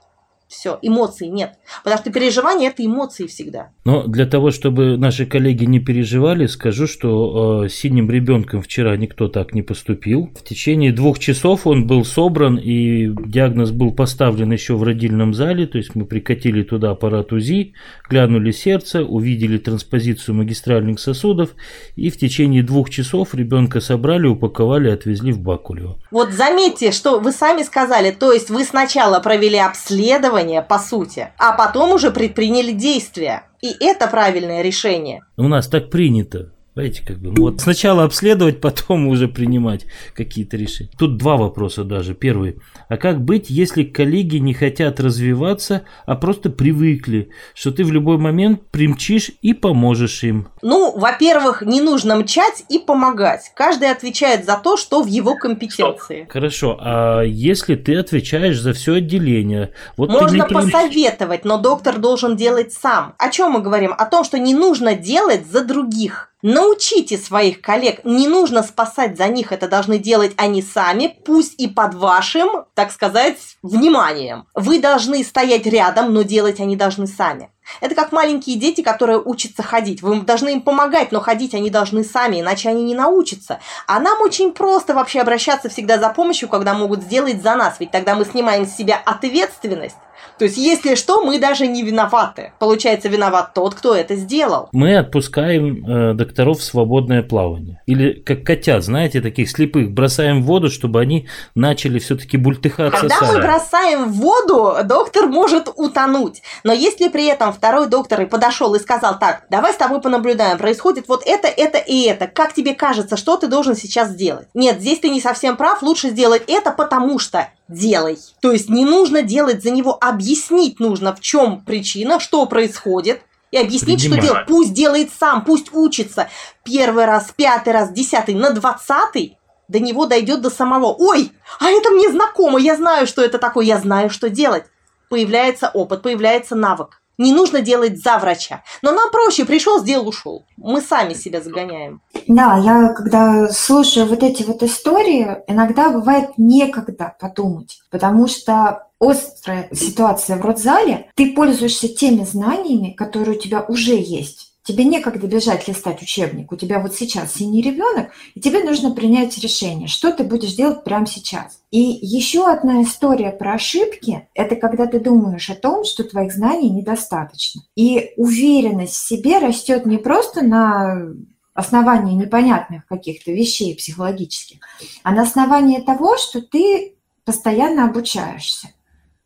все, эмоций нет. Потому что переживание – это эмоции всегда. Но для того, чтобы наши коллеги не переживали, скажу, что э, синим ребенком вчера никто так не поступил. В течение двух часов он был собран, и диагноз был поставлен еще в родильном зале. То есть мы прикатили туда аппарат УЗИ, глянули сердце, увидели транспозицию магистральных сосудов, и в течение двух часов ребенка собрали, упаковали, отвезли в Бакулево. Вот заметьте, что вы сами сказали, то есть вы сначала провели обследование, исследования, по сути, а потом уже предприняли действия. И это правильное решение. У нас так принято. Знаете, как бы, ну вот сначала обследовать, (laughs) потом уже принимать какие-то решения. Тут два вопроса даже. Первый. А как быть, если коллеги не хотят развиваться, а просто привыкли, что ты в любой момент примчишь и поможешь им? Ну, во-первых, не нужно мчать и помогать. Каждый отвечает за то, что в его компетенции. Хорошо. А если ты отвечаешь за все отделение? Вот Можно ты примч... посоветовать, но доктор должен делать сам. О чем мы говорим? О том, что не нужно делать за других. Научите своих коллег, не нужно спасать за них, это должны делать они сами, пусть и под вашим, так сказать, вниманием. Вы должны стоять рядом, но делать они должны сами. Это как маленькие дети, которые учатся ходить. Вы должны им помогать, но ходить они должны сами, иначе они не научатся. А нам очень просто вообще обращаться всегда за помощью, когда могут сделать за нас, ведь тогда мы снимаем с себя ответственность то есть, если что, мы даже не виноваты. Получается, виноват тот, кто это сделал. Мы отпускаем э, докторов в свободное плавание. Или как котят, знаете, таких слепых, бросаем в воду, чтобы они начали все-таки бультыхаться Когда сами. мы бросаем в воду, доктор может утонуть. Но если при этом второй доктор и подошел и сказал, так, давай с тобой понаблюдаем, происходит вот это, это и это. Как тебе кажется, что ты должен сейчас сделать? Нет, здесь ты не совсем прав, лучше сделать это, потому что делай. То есть не нужно делать за него, объяснить нужно, в чем причина, что происходит, и объяснить, Принимаю. что делать. Пусть делает сам, пусть учится. Первый раз, пятый раз, десятый, на двадцатый до него дойдет до самого. Ой, а это мне знакомо, я знаю, что это такое, я знаю, что делать. Появляется опыт, появляется навык. Не нужно делать за врача. Но нам проще, пришел, сделал, ушел. Мы сами себя загоняем. Да, я когда слушаю вот эти вот истории, иногда бывает некогда подумать, потому что острая ситуация в родзале, ты пользуешься теми знаниями, которые у тебя уже есть. Тебе некогда бежать листать учебник. У тебя вот сейчас синий ребенок, и тебе нужно принять решение, что ты будешь делать прямо сейчас. И еще одна история про ошибки – это когда ты думаешь о том, что твоих знаний недостаточно. И уверенность в себе растет не просто на основании непонятных каких-то вещей психологических, а на основании того, что ты постоянно обучаешься,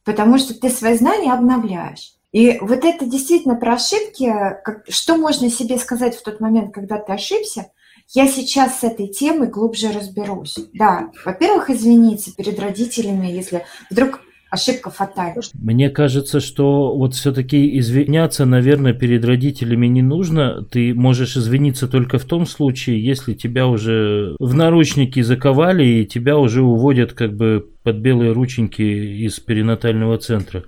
потому что ты свои знания обновляешь. И вот это действительно про ошибки, как, что можно себе сказать в тот момент, когда ты ошибся, я сейчас с этой темой глубже разберусь. Да, во-первых, извиниться перед родителями, если вдруг ошибка фатальна. Мне кажется, что вот все-таки извиняться, наверное, перед родителями не нужно. Ты можешь извиниться только в том случае, если тебя уже в наручники заковали и тебя уже уводят как бы под белые рученьки из перинатального центра.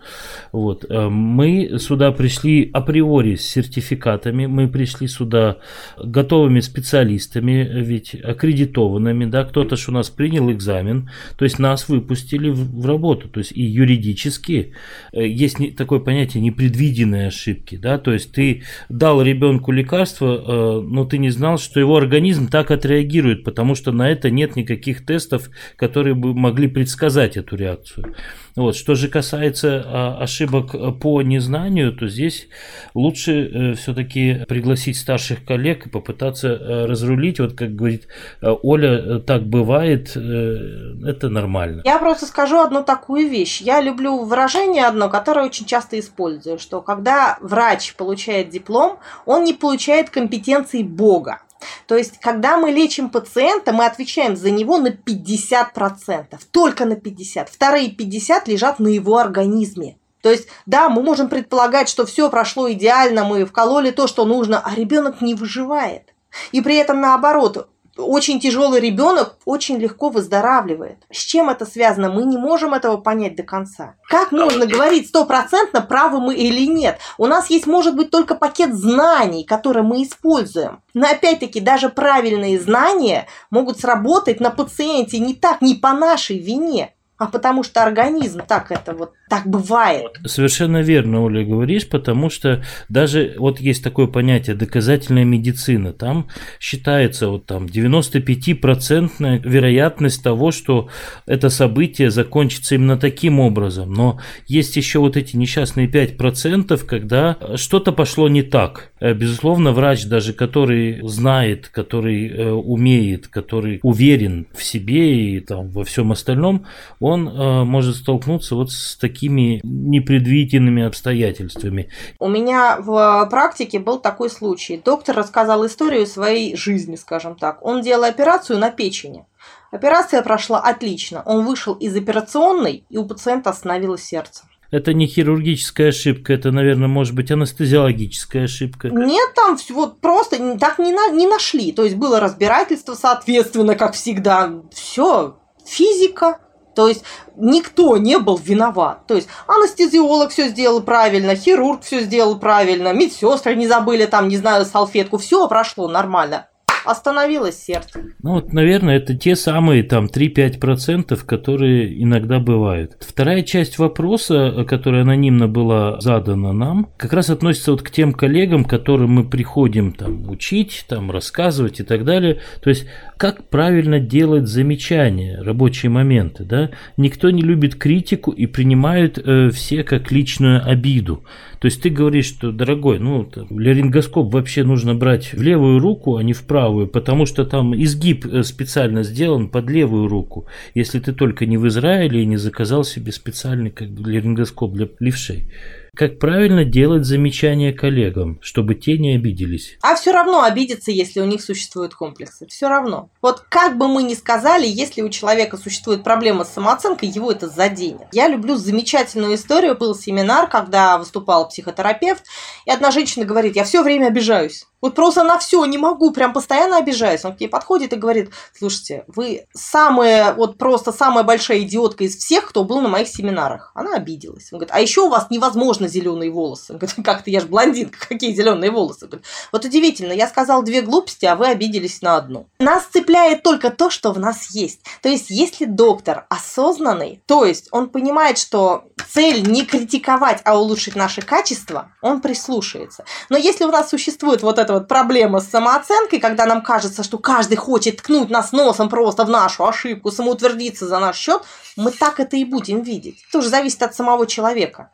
Вот. Э, мы сюда пришли априори с сертификатами, мы пришли сюда готовыми специалистами, ведь аккредитованными, да, кто-то ж у нас принял экзамен, то есть нас выпустили в, в работу, то есть и юридически э, есть не, такое понятие непредвиденные ошибки, да, то есть ты дал ребенку лекарство, э, но ты не знал, что его организм так отреагирует, потому что на это нет никаких тестов, которые бы могли предсказать предсказать эту реакцию. Вот. Что же касается а, ошибок по незнанию, то здесь лучше э, все-таки пригласить старших коллег и попытаться э, разрулить. Вот как говорит э, Оля, так бывает, это нормально. Я просто скажу одну такую вещь. Я люблю выражение одно, которое очень часто использую, что когда врач получает диплом, он не получает компетенции Бога. То есть, когда мы лечим пациента, мы отвечаем за него на 50%, только на 50%. Вторые 50% лежат на его организме. То есть, да, мы можем предполагать, что все прошло идеально, мы вкололи то, что нужно, а ребенок не выживает. И при этом наоборот, очень тяжелый ребенок очень легко выздоравливает. С чем это связано? Мы не можем этого понять до конца. Как можно говорить стопроцентно, правы мы или нет? У нас есть, может быть, только пакет знаний, которые мы используем. Но опять-таки, даже правильные знания могут сработать на пациенте не так, не по нашей вине а потому что организм так это вот так бывает. Совершенно верно, Оля, говоришь, потому что даже вот есть такое понятие доказательная медицина, там считается вот там 95% вероятность того, что это событие закончится именно таким образом, но есть еще вот эти несчастные 5%, когда что-то пошло не так. Э, безусловно, врач даже, который знает, который э, умеет, который уверен в себе и там во всем остальном, он э, может столкнуться вот с такими непредвиденными обстоятельствами. У меня в практике был такой случай. Доктор рассказал историю своей жизни, скажем так. Он делал операцию на печени. Операция прошла отлично. Он вышел из операционной, и у пациента остановилось сердце. Это не хирургическая ошибка, это, наверное, может быть анестезиологическая ошибка. Нет, там вот просто так не, на, не нашли. То есть было разбирательство, соответственно, как всегда. Все, физика, то есть никто не был виноват. То есть анестезиолог все сделал правильно, хирург все сделал правильно, медсестры не забыли там, не знаю, салфетку, все прошло нормально остановилось сердце. Ну вот, наверное, это те самые там 3-5%, которые иногда бывают. Вторая часть вопроса, которая анонимно была задана нам, как раз относится вот к тем коллегам, которым мы приходим там учить, там рассказывать и так далее. То есть, как правильно делать замечания, рабочие моменты, да? Никто не любит критику и принимают э, все как личную обиду. То есть ты говоришь, что, дорогой, ну, ларингоскоп вообще нужно брать в левую руку, а не в правую, потому что там изгиб э, специально сделан под левую руку. Если ты только не в Израиле и не заказал себе специальный как бы, ларингоскоп для левшей. Как правильно делать замечания коллегам, чтобы те не обиделись? А все равно обидеться, если у них существуют комплексы. Все равно. Вот как бы мы ни сказали, если у человека существует проблема с самооценкой, его это заденет. Я люблю замечательную историю. Был семинар, когда выступал психотерапевт, и одна женщина говорит, я все время обижаюсь. Вот просто на все не могу, прям постоянно обижаюсь. Он к ней подходит и говорит, слушайте, вы самая, вот просто самая большая идиотка из всех, кто был на моих семинарах. Она обиделась. Он говорит, а еще у вас невозможно зеленые волосы. Он говорит, как-то я же блондинка, какие зеленые волосы? Говорит, вот удивительно, я сказал две глупости, а вы обиделись на одну. Нас цепляет только то, что в нас есть. То есть, если доктор осознанный, то есть он понимает, что цель не критиковать, а улучшить наши качества, он прислушается. Но если у нас существует вот это вот проблема с самооценкой, когда нам кажется, что каждый хочет ткнуть нас носом просто в нашу ошибку, самоутвердиться за наш счет, мы так это и будем видеть. Тоже зависит от самого человека.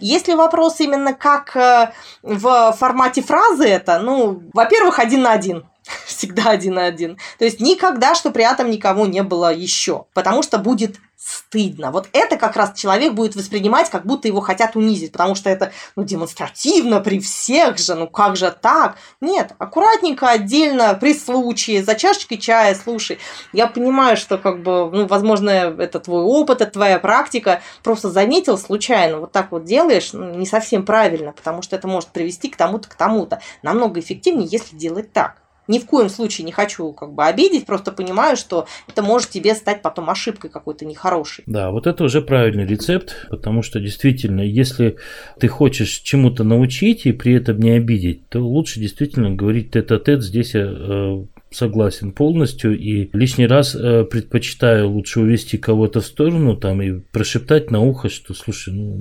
Если вопрос именно как э, в формате фразы это, ну, во-первых, один на один (laughs) всегда один на один. То есть никогда, что при этом никого не было еще. Потому что будет стыдно. Вот это как раз человек будет воспринимать, как будто его хотят унизить, потому что это ну, демонстративно при всех же, ну как же так? Нет, аккуратненько, отдельно, при случае, за чашечкой чая, слушай. Я понимаю, что как бы, ну, возможно, это твой опыт, это твоя практика, просто заметил случайно, вот так вот делаешь, ну, не совсем правильно, потому что это может привести к тому-то, к тому-то. Намного эффективнее, если делать так ни в коем случае не хочу как бы обидеть, просто понимаю, что это может тебе стать потом ошибкой какой-то нехорошей. Да, вот это уже правильный рецепт, потому что действительно, если ты хочешь чему-то научить и при этом не обидеть, то лучше действительно говорить тет-а-тет. Здесь я э, согласен полностью и лишний раз э, предпочитаю лучше увести кого-то в сторону там и прошептать на ухо, что слушай, ну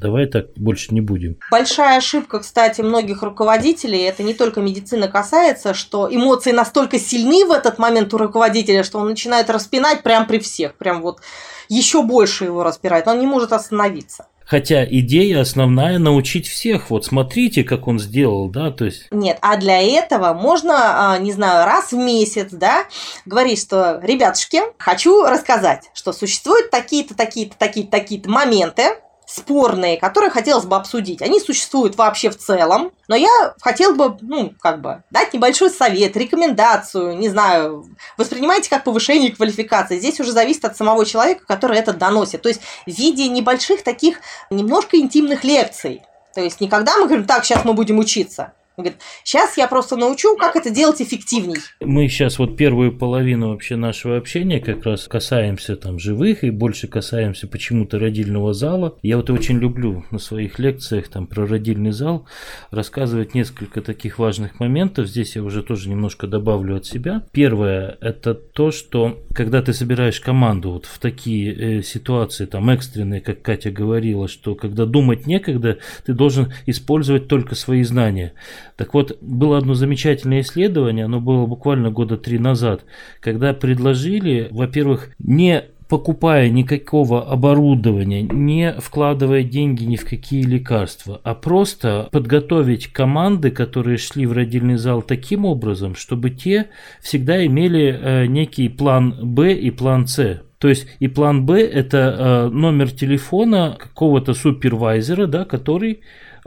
давай так больше не будем. Большая ошибка, кстати, многих руководителей, это не только медицина касается, что эмоции настолько сильны в этот момент у руководителя, что он начинает распинать прям при всех, прям вот еще больше его распирает, он не может остановиться. Хотя идея основная научить всех. Вот смотрите, как он сделал, да, то есть. Нет, а для этого можно, а, не знаю, раз в месяц, да, говорить, что, ребятушки, хочу рассказать, что существуют такие-то, такие-то, такие-то, такие-то моменты, спорные, которые хотелось бы обсудить. Они существуют вообще в целом, но я хотел бы, ну, как бы, дать небольшой совет, рекомендацию, не знаю, воспринимайте как повышение квалификации. Здесь уже зависит от самого человека, который это доносит. То есть в виде небольших таких немножко интимных лекций. То есть никогда мы говорим, так, сейчас мы будем учиться. Он говорит, сейчас я просто научу, как это делать эффективней. Мы сейчас вот первую половину вообще нашего общения как раз касаемся там живых и больше касаемся почему-то родильного зала. Я вот очень люблю на своих лекциях там про родильный зал рассказывать несколько таких важных моментов. Здесь я уже тоже немножко добавлю от себя. Первое – это то, что когда ты собираешь команду вот в такие э, ситуации, там экстренные, как Катя говорила, что когда думать некогда, ты должен использовать только свои знания. Так вот, было одно замечательное исследование, оно было буквально года три назад, когда предложили, во-первых, не покупая никакого оборудования, не вкладывая деньги ни в какие лекарства, а просто подготовить команды, которые шли в родильный зал таким образом, чтобы те всегда имели э, некий план Б и план С. То есть и план Б это э, номер телефона какого-то супервайзера, да, который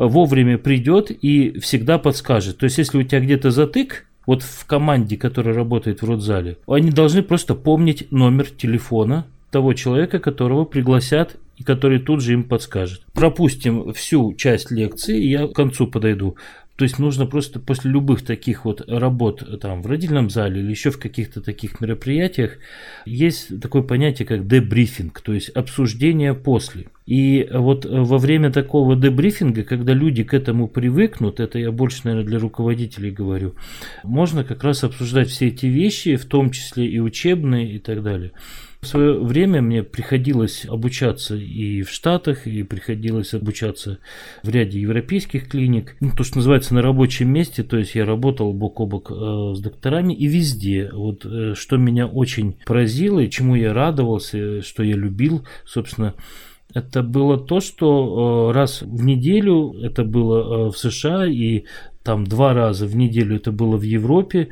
вовремя придет и всегда подскажет. То есть, если у тебя где-то затык, вот в команде, которая работает в родзале, они должны просто помнить номер телефона того человека, которого пригласят и который тут же им подскажет. Пропустим всю часть лекции, я к концу подойду. То есть нужно просто после любых таких вот работ там в родильном зале или еще в каких-то таких мероприятиях есть такое понятие как дебрифинг, то есть обсуждение после. И вот во время такого дебрифинга, когда люди к этому привыкнут, это я больше, наверное, для руководителей говорю, можно как раз обсуждать все эти вещи, в том числе и учебные и так далее. В свое время мне приходилось обучаться и в Штатах, и приходилось обучаться в ряде европейских клиник. Ну, то, что называется на рабочем месте, то есть я работал бок о бок э, с докторами и везде. Вот э, что меня очень поразило и чему я радовался, что я любил, собственно, это было то, что э, раз в неделю это было э, в США и там два раза в неделю это было в Европе,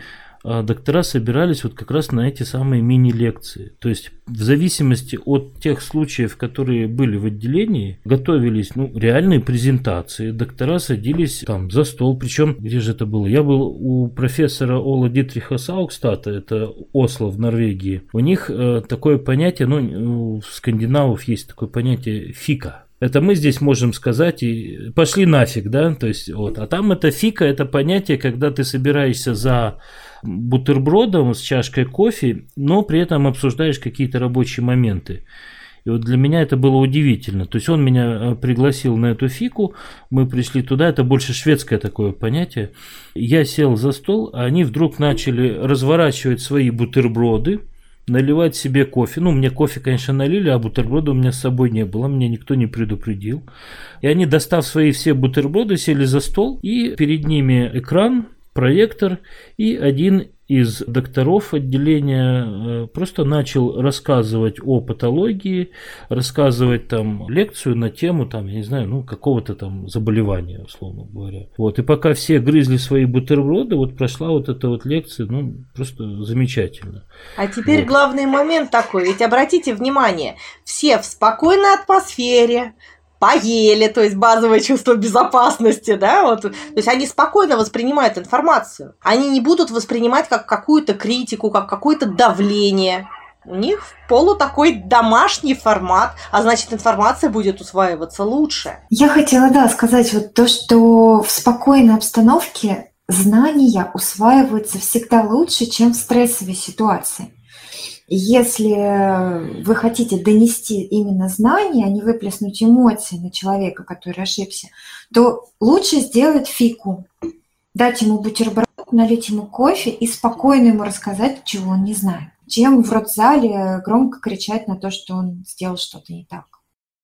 доктора собирались вот как раз на эти самые мини-лекции. То есть в зависимости от тех случаев, которые были в отделении, готовились ну, реальные презентации. Доктора садились там за стол. Причем, где же это было? Я был у профессора Ола Дитриха Саукстата, это Осло в Норвегии. У них э, такое понятие, ну, у скандинавов есть такое понятие фика это мы здесь можем сказать и пошли нафиг, да, то есть вот. А там это фика, это понятие, когда ты собираешься за бутербродом с чашкой кофе, но при этом обсуждаешь какие-то рабочие моменты. И вот для меня это было удивительно. То есть он меня э, пригласил на эту фику, мы пришли туда, это больше шведское такое понятие. Я сел за стол, а они вдруг начали разворачивать свои бутерброды, наливать себе кофе. Ну, мне кофе, конечно, налили, а бутерброда у меня с собой не было, меня никто не предупредил. И они, достав свои все бутерброды, сели за стол, и перед ними экран, проектор и один из докторов отделения э, просто начал рассказывать о патологии, рассказывать там лекцию на тему, там, я не знаю, ну, какого-то там заболевания, условно говоря. Вот, и пока все грызли свои бутерброды, вот прошла вот эта вот лекция, ну, просто замечательно. А теперь вот. главный момент такой, ведь обратите внимание, все в спокойной атмосфере, поели, то есть базовое чувство безопасности, да, вот, то есть они спокойно воспринимают информацию, они не будут воспринимать как какую-то критику, как какое-то давление, у них полу такой домашний формат, а значит информация будет усваиваться лучше. Я хотела, да, сказать вот то, что в спокойной обстановке знания усваиваются всегда лучше, чем в стрессовой ситуации. Если вы хотите донести именно знания, а не выплеснуть эмоции на человека, который ошибся, то лучше сделать фику, дать ему бутерброд, налить ему кофе и спокойно ему рассказать, чего он не знает, чем в родзале громко кричать на то, что он сделал что-то не так.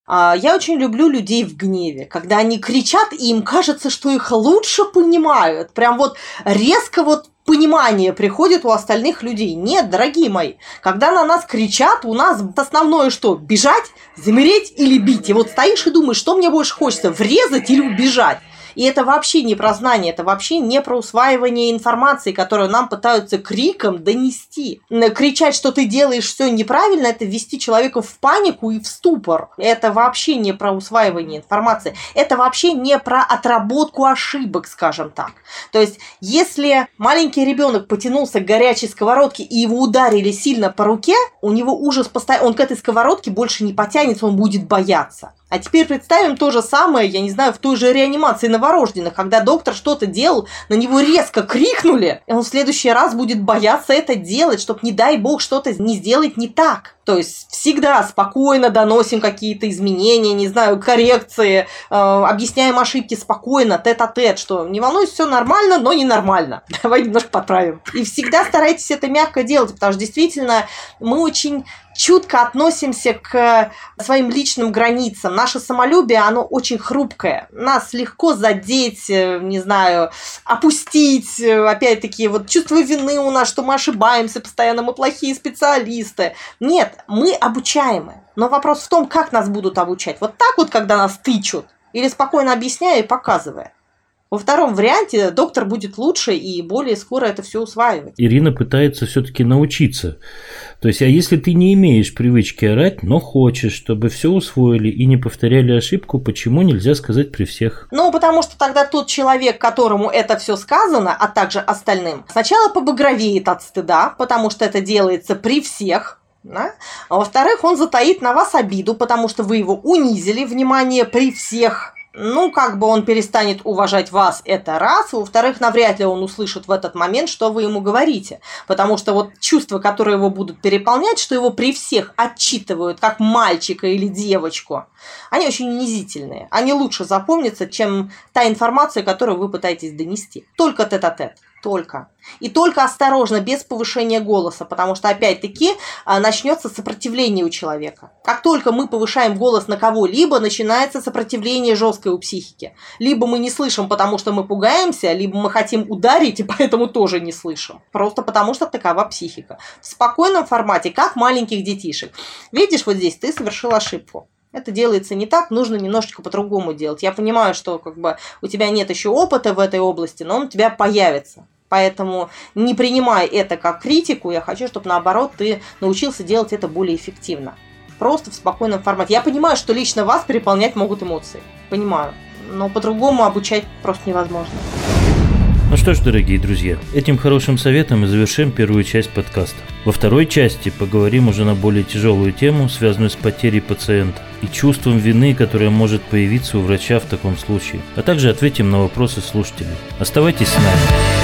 А, я очень люблю людей в гневе, когда они кричат, и им кажется, что их лучше понимают. Прям вот резко вот понимание приходит у остальных людей. Нет, дорогие мои, когда на нас кричат, у нас основное что? Бежать, замереть или бить? И вот стоишь и думаешь, что мне больше хочется, врезать или убежать? И это вообще не про знание, это вообще не про усваивание информации, которую нам пытаются криком донести. Кричать, что ты делаешь все неправильно, это ввести человека в панику и в ступор. Это вообще не про усваивание информации. Это вообще не про отработку ошибок, скажем так. То есть, если маленький ребенок потянулся к горячей сковородке и его ударили сильно по руке, у него ужас постоянно, он к этой сковородке больше не потянется, он будет бояться. А теперь представим то же самое, я не знаю, в той же реанимации новорожденных, когда доктор что-то делал, на него резко крикнули, и он в следующий раз будет бояться это делать, чтобы, не дай бог, что-то не сделать не так. То есть всегда спокойно доносим какие-то изменения, не знаю, коррекции, э, объясняем ошибки спокойно, тет-а-тет, что не волнуйся, все нормально, но не нормально. (laughs) Давай немножко поправим. И всегда старайтесь это мягко делать, потому что действительно мы очень чутко относимся к своим личным границам. Наше самолюбие, оно очень хрупкое. Нас легко задеть, э, не знаю, опустить. Опять-таки, вот чувство вины у нас, что мы ошибаемся постоянно, мы плохие специалисты. Нет, мы обучаемы. Но вопрос в том, как нас будут обучать. Вот так вот, когда нас тычут, или спокойно объясняя и показывая. Во втором варианте доктор будет лучше и более скоро это все усваивать. Ирина пытается все-таки научиться. То есть, а если ты не имеешь привычки орать, но хочешь, чтобы все усвоили и не повторяли ошибку, почему нельзя сказать при всех? Ну, потому что тогда тот человек, которому это все сказано, а также остальным, сначала побагровеет от стыда, потому что это делается при всех, да? А во-вторых, он затаит на вас обиду, потому что вы его унизили, внимание, при всех ну, как бы он перестанет уважать вас, это раз. Во-вторых, навряд ли он услышит в этот момент, что вы ему говорите. Потому что вот чувства, которые его будут переполнять, что его при всех отчитывают, как мальчика или девочку, они очень унизительные. Они лучше запомнятся, чем та информация, которую вы пытаетесь донести. Только тет-а-тет. -тет. Только. И только осторожно, без повышения голоса, потому что, опять-таки, а, начнется сопротивление у человека. Как только мы повышаем голос на кого-либо, начинается сопротивление жесткое у психики. Либо мы не слышим, потому что мы пугаемся, либо мы хотим ударить, (laughs) и поэтому тоже не слышим. Просто потому что такова психика. В спокойном формате, как маленьких детишек. Видишь, вот здесь ты совершил ошибку. Это делается не так, нужно немножечко по-другому делать. Я понимаю, что как бы у тебя нет еще опыта в этой области, но он у тебя появится Поэтому не принимай это как критику, я хочу, чтобы наоборот ты научился делать это более эффективно. Просто в спокойном формате. Я понимаю, что лично вас переполнять могут эмоции. Понимаю. Но по-другому обучать просто невозможно. Ну что ж, дорогие друзья, этим хорошим советом мы завершим первую часть подкаста. Во второй части поговорим уже на более тяжелую тему, связанную с потерей пациента и чувством вины, которое может появиться у врача в таком случае, а также ответим на вопросы слушателей. Оставайтесь с нами.